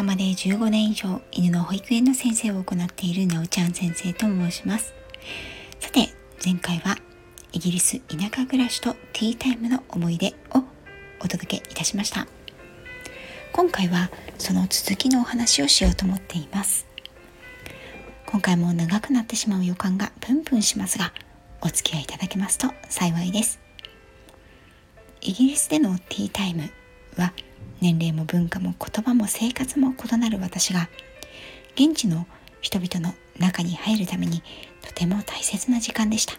浜で15年以上犬の保育園の先生を行っているなおちゃん先生と申します。さて前回はイギリス田舎暮らしとティータイムの思い出をお届けいたしました。今回はその続きのお話をしようと思っています。今回も長くなってしまう予感がプンプンしますがお付き合いいただけますと幸いです。イギリスでのティータイムは年齢も文化も言葉も生活も異なる私が現地の人々の中に入るためにとても大切な時間でした。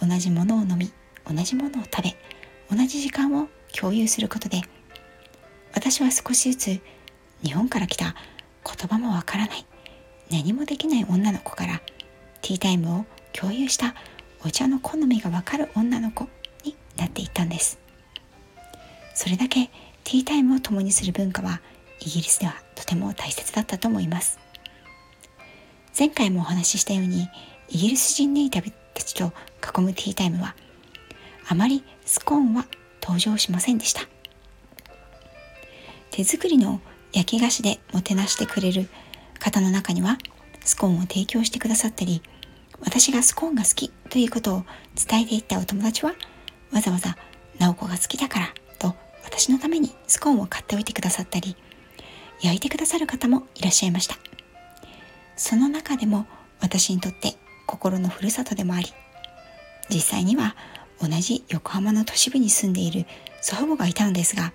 同じものを飲み同じものを食べ同じ時間を共有することで私は少しずつ日本から来た言葉もわからない何もできない女の子からティータイムを共有したお茶の好みがわかる女の子になっていったんです。それだけティータイムを共にする文化はイギリスではとても大切だったと思います。前回もお話ししたようにイギリス人ネイタビたちと囲むティータイムはあまりスコーンは登場しませんでした。手作りの焼き菓子でもてなしてくれる方の中にはスコーンを提供してくださったり私がスコーンが好きということを伝えていったお友達はわざわざ直子が好きだから私のためにスコーンを買っておいてくださったり焼いてくださる方もいらっしゃいました。その中でも私にとって心のふるさとでもあり実際には同じ横浜の都市部に住んでいる祖父母がいたのですが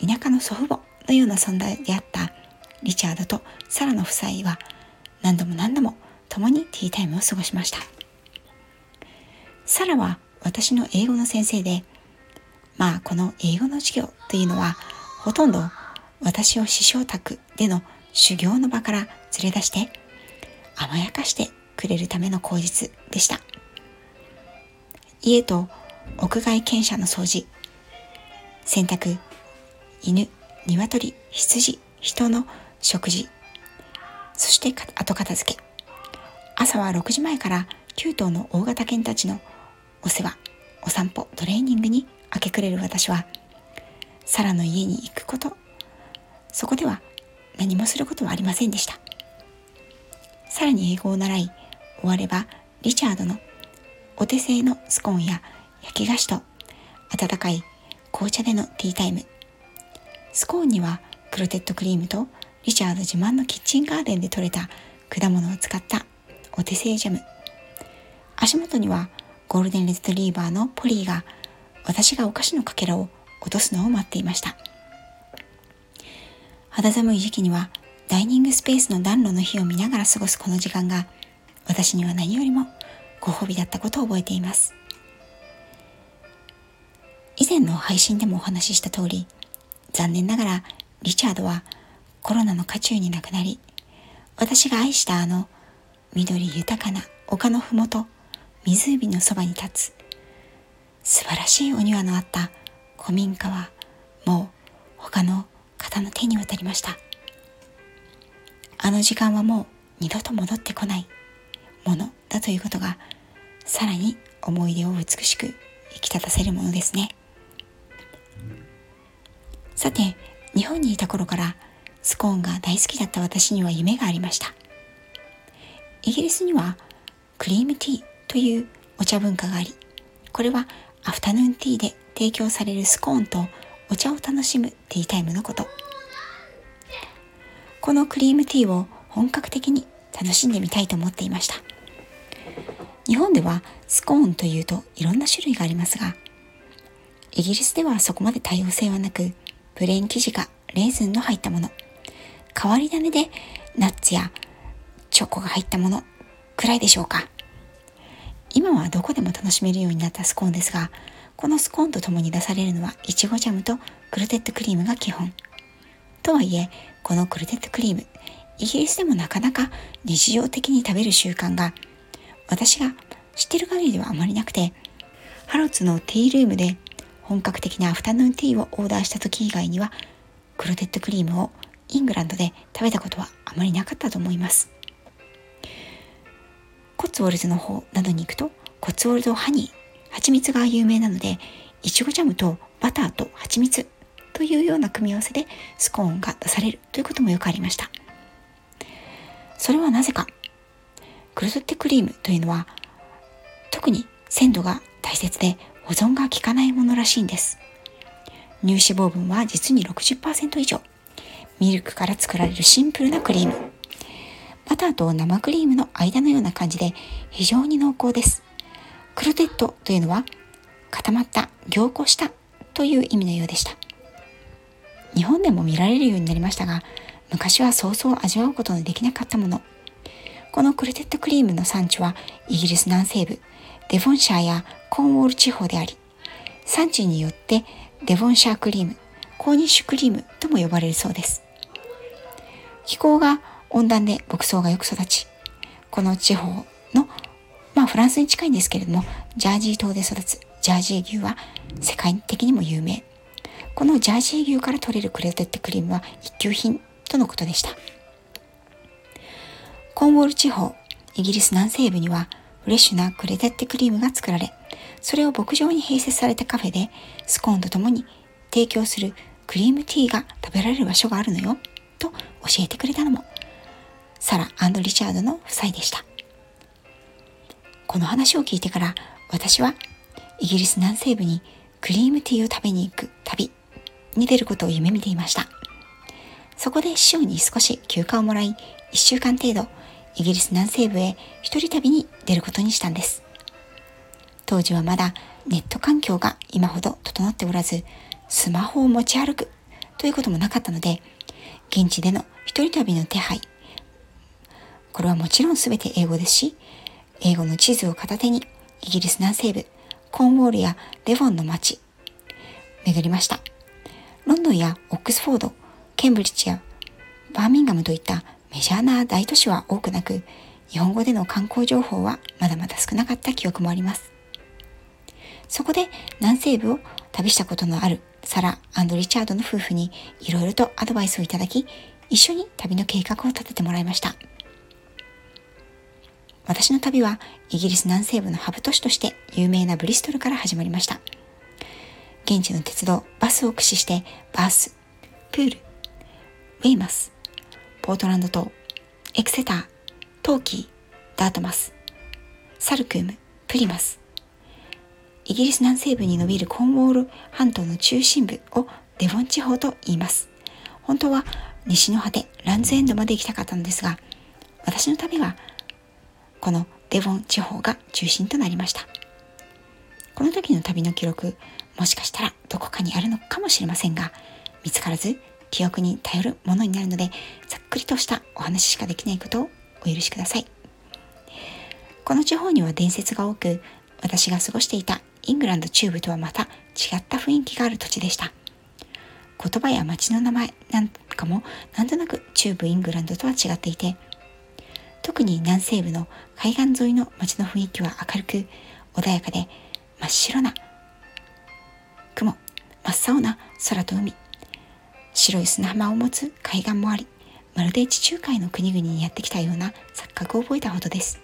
田舎の祖父母のような存在であったリチャードとサラの夫妻は何度も何度も共にティータイムを過ごしました。サラは私の英語の先生でまあこの英語の授業というのはほとんど私を師匠宅での修行の場から連れ出して甘やかしてくれるための口実でした。家と屋外犬舎の掃除。洗濯犬鶏羊人の食事。そして後片付け。朝は6時前から9頭の大型犬たちのお世話、お散歩、トレーニングに明け暮れる私は、サラの家に行くこと、そこでは何もすることはありませんでした。さらに英語を習い、終わればリチャードのお手製のスコーンや焼き菓子と温かい紅茶でのティータイム。スコーンにはクロテッドクリームとリチャード自慢のキッチンガーデンで採れた果物を使ったお手製ジャム足元にはゴールデンレトリーバーのポリーが私がお菓子のかけらを落とすのを待っていました。肌寒い時期にはダイニングスペースの暖炉の火を見ながら過ごすこの時間が私には何よりもご褒美だったことを覚えています。以前の配信でもお話しした通り残念ながらリチャードはコロナの渦中に亡くなり私が愛したあの緑豊かな丘のふもと湖のそばに立つ素晴らしいお庭のあった古民家はもう他の方の手に渡りました。あの時間はもう二度と戻ってこないものだということがさらに思い出を美しく引き立たせるものですね。さて日本にいた頃からスコーンが大好きだった私には夢がありました。イギリスにはクリームティーというお茶文化があり、これはアフタヌーンティーで提供されるスコーンとお茶を楽しむティータイムのこと。このクリームティーを本格的に楽しんでみたいと思っていました。日本ではスコーンというといろんな種類がありますが、イギリスではそこまで多様性はなく、プレーン生地がレーズンの入ったもの、変わり種でナッツやチョコが入ったものくらいでしょうか今はどこでも楽しめるようになったスコーンですがこのスコーンと共に出されるのはいちごジャムとクルテッドクリームが基本。とはいえこのクルテッドクリームイギリスでもなかなか日常的に食べる習慣が私が知ってる限りではあまりなくてハロツのティールームで本格的なアフタヌーンティーをオーダーした時以外にはクルテッドクリームをイングランドで食べたことはあまりなかったと思います。コツウォルズの方などに行くとコツウォルズハニー蜂蜜が有名なのでいちごジャムとバターと蜂蜜というような組み合わせでスコーンが出されるということもよくありました。それはなぜかクルトッテクリームというのは特に鮮度が大切で保存が効かないものらしいんです。乳脂肪分は実に60%以上。ミルクから作られるシンプルなクリーム。バターと生クリームの間のような感じで非常に濃厚です。クロテッドというのは固まった、凝固したという意味のようでした。日本でも見られるようになりましたが、昔はそうそう味わうことのできなかったもの。このクルテッドクリームの産地はイギリス南西部、デヴォンシャーやコーンウォール地方であり、産地によってデボンシャークリーム、コーニッシュクリームとも呼ばれるそうです。気候が温暖で牧草がよく育ち、この地方の、まあフランスに近いんですけれども、ジャージー島で育つジャージー牛は世界的にも有名。このジャージー牛から取れるクロテッドクリームは一級品とのことでした。コンウォール地方、イギリス南西部にはフレッシュなクレテッドクリームが作られ、それを牧場に併設されたカフェでスコーンと共に提供するクリームティーが食べられる場所があるのよと教えてくれたのもサラリチャードの夫妻でした。この話を聞いてから私はイギリス南西部にクリームティーを食べに行く旅に出ることを夢見ていました。そこで週に少し休暇をもらい、1週間程度、イギリス南西部へ一人旅に出ることにしたんです。当時はまだネット環境が今ほど整っておらず、スマホを持ち歩くということもなかったので、現地での一人旅の手配、これはもちろん全て英語ですし、英語の地図を片手にイギリス南西部、コーンウォールやデボンの街、巡りました。ロンドンやオックスフォード、ケンブリッジやバーミンガムといったメジャーな大都市は多くなく、日本語での観光情報はまだまだ少なかった記憶もあります。そこで南西部を旅したことのあるサラリチャードの夫婦にいろいろとアドバイスをいただき、一緒に旅の計画を立ててもらいました。私の旅はイギリス南西部のハブ都市として有名なブリストルから始まりました。現地の鉄道、バスを駆使してバース、プール、ウェイマス、ポートランド島、エクセター、トーキー、ダートマス、サルクーム、プリマス、イギリス南西部に伸びるコーンウォール半島の中心部をデボン地方と言います。本当は西の果て、ランズエンドまで行きたかったのですが、私の旅はこのデボン地方が中心となりました。この時の旅の記録、もしかしたらどこかにあるのかもしれませんが、見つからず記憶に頼るものになるので、ざっくりとしたお話しかできないことをお許しください。この地方には伝説が多く、私が過ごしていたイングランド中部とはまた違った雰囲気がある土地でした。言葉や街の名前なんかもなんとなく中部イングランドとは違っていて、特に南西部の海岸沿いの街の雰囲気は明るく穏やかで真っ白な雲、真っ青な空と海、白い砂浜を持つ海岸もあり、まるで地中海の国々にやってきたような錯覚を覚えたほどです。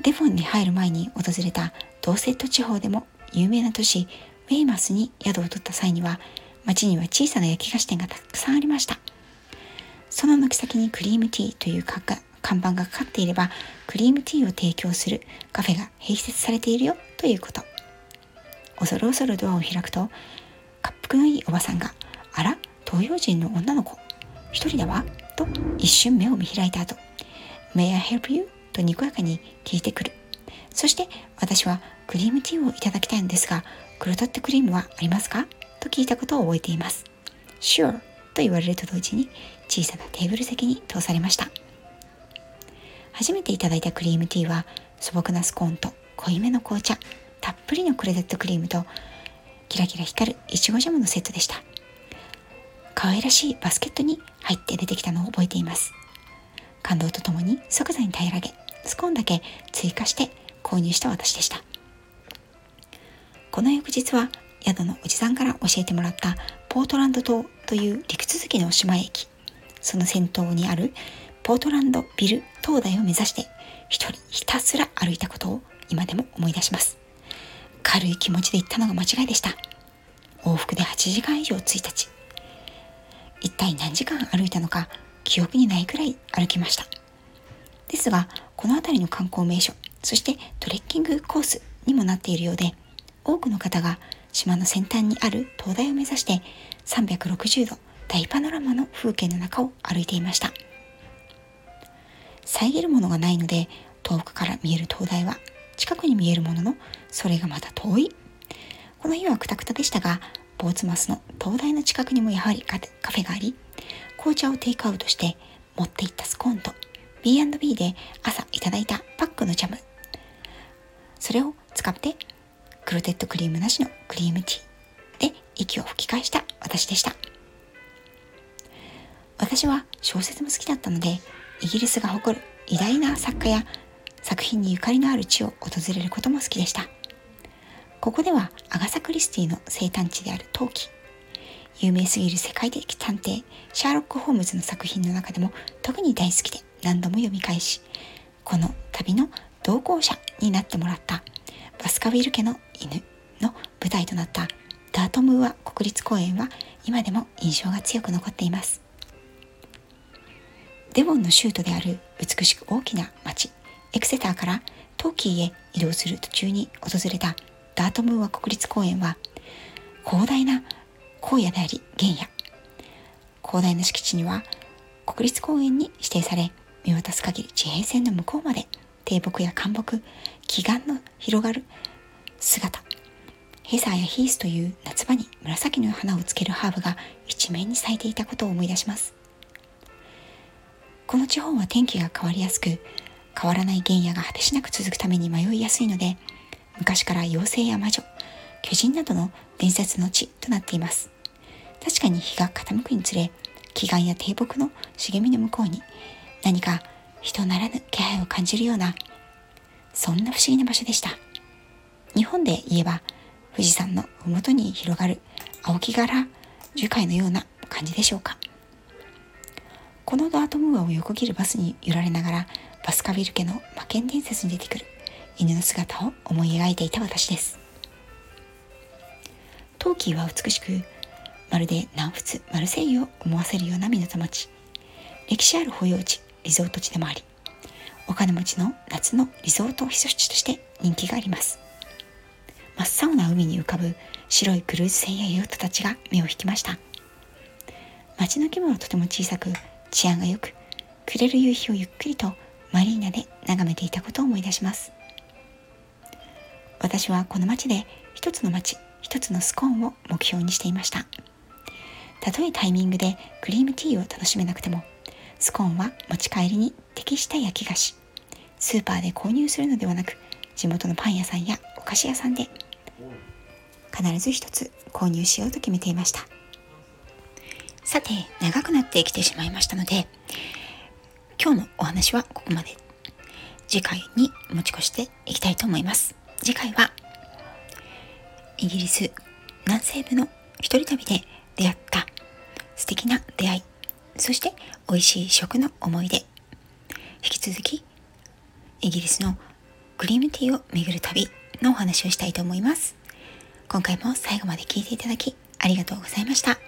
デフォンに入る前に訪れたドーセット地方でも有名な都市ウェイマスに宿を取った際には町には小さな焼き菓子店がたくさんありましたその軒先にクリームティーという看板がかかっていればクリームティーを提供するカフェが併設されているよということ恐る恐るドアを開くと滑覆のいいおばさんが「あら東洋人の女の子一人だわ」と一瞬目を見開いた後「May I help you?」とにこやかに聞いてくるそして私はクリームティーをいただきたいんですが、クルトッテクリームはありますか？と聞いたことを覚えています。Sure と言われると同時に小さなテーブル席に通されました。初めていただいたクリームティーは素朴なスコーンと濃いめの紅茶、たっぷりのクレジットクリームとキラキラ光るいちごジャムのセットでした。可愛らしいバスケットに入って出てきたのを覚えています。感動とともに即座に平らげ、スコーンだけ追加して購入した私でした。この翌日は宿のおじさんから教えてもらったポートランド島という陸続きの島駅、その先頭にあるポートランドビル灯台を目指して一人ひたすら歩いたことを今でも思い出します。軽い気持ちで行ったのが間違いでした。往復で8時間以上1日一体何時間歩いたのか記憶にないくらい歩きましたですがこの辺りの観光名所そしてトレッキングコースにもなっているようで多くの方が島の先端にある灯台を目指して360度大パノラマの風景の中を歩いていました。遮るものがないので遠くから見える灯台は近くに見えるもののそれがまた遠い。この日はくたくたでしたがボーツマスの灯台の近くにもやはりカフェがあり紅茶をテイクアウトして持っていったスコーンと B&B で朝いただいたパックのジャム。それを使ってクロテッドクリームなしのクリームティーで息を吹き返した私でした。私は小説も好きだったのでイギリスが誇る偉大な作家や作品にゆかりのある地を訪れることも好きでした。ここではアガサ・クリスティの生誕地である陶器。有名すぎる世界的探偵シャーロック・ホームズの作品の中でも特に大好きで何度も読み返しこの旅の同行者になってもらった。バスカウィル家の犬の舞台となった。ダートムーア国立公園は今でも印象が強く残っています。デボンの州都である美しく大きな町エクセターからトーキーへ移動する途中に訪れたダートムーア国立公園は広大な荒野であり原野。広大な敷地には国立公園に指定され見渡す限り地平線の向こうまで低木や灌木奇岩の広がる姿。ヘザーやヒースという夏場に紫の花をつけるハーブが一面に咲いていたことを思い出します。この地方は天気が変わりやすく変わらない原野が果てしなく続くために迷いやすいので昔から妖精や魔女巨人などの伝説の地となっています。確かに日が傾くにつれ奇岩や低木の茂みの向こうに何か人ならぬ気配を感じるようなそんな不思議な場所でした。日本で言えば富士山の麓に広がる青木柄樹海のような感じでしょうか。このダートムーアを横切るバスに揺られながらバスカビル家の魔剣伝説に出てくる。犬の姿を思い描いていた私です。トーキーは美しくまるで南仏マルセイユを思わせるような港町。歴史ある保養地リゾート地でもありお金持ちの夏のリゾート避暑地として人気があります。真っ青な海に浮かぶ白いクルーズ船やヨットたちが目を引きました。街の規模はとても小さく治安が良く暮れる夕日をゆっくりとマリーナで眺めていたことを思い出します。私はこの街で一つの街一つのスコーンを目標にしていました。たとえタイミングでクリームティーを楽しめなくてもスコーンは持ち帰りに適した焼き菓子。スーパーで購入するのではなく地元のパン屋さんやお菓子屋さんで必ず一つ購入しようと決めていました。さて長くなってきてしまいましたので今日のお話はここまで。次回に持ち越していきたいと思います。次回はイギリス南西部の一人旅で出会った素敵な出会いそして美味しい食の思い出。引き続きイギリスのクリームティーを巡る旅のお話をしたいと思います。今回も最後まで聞いていただきありがとうございました。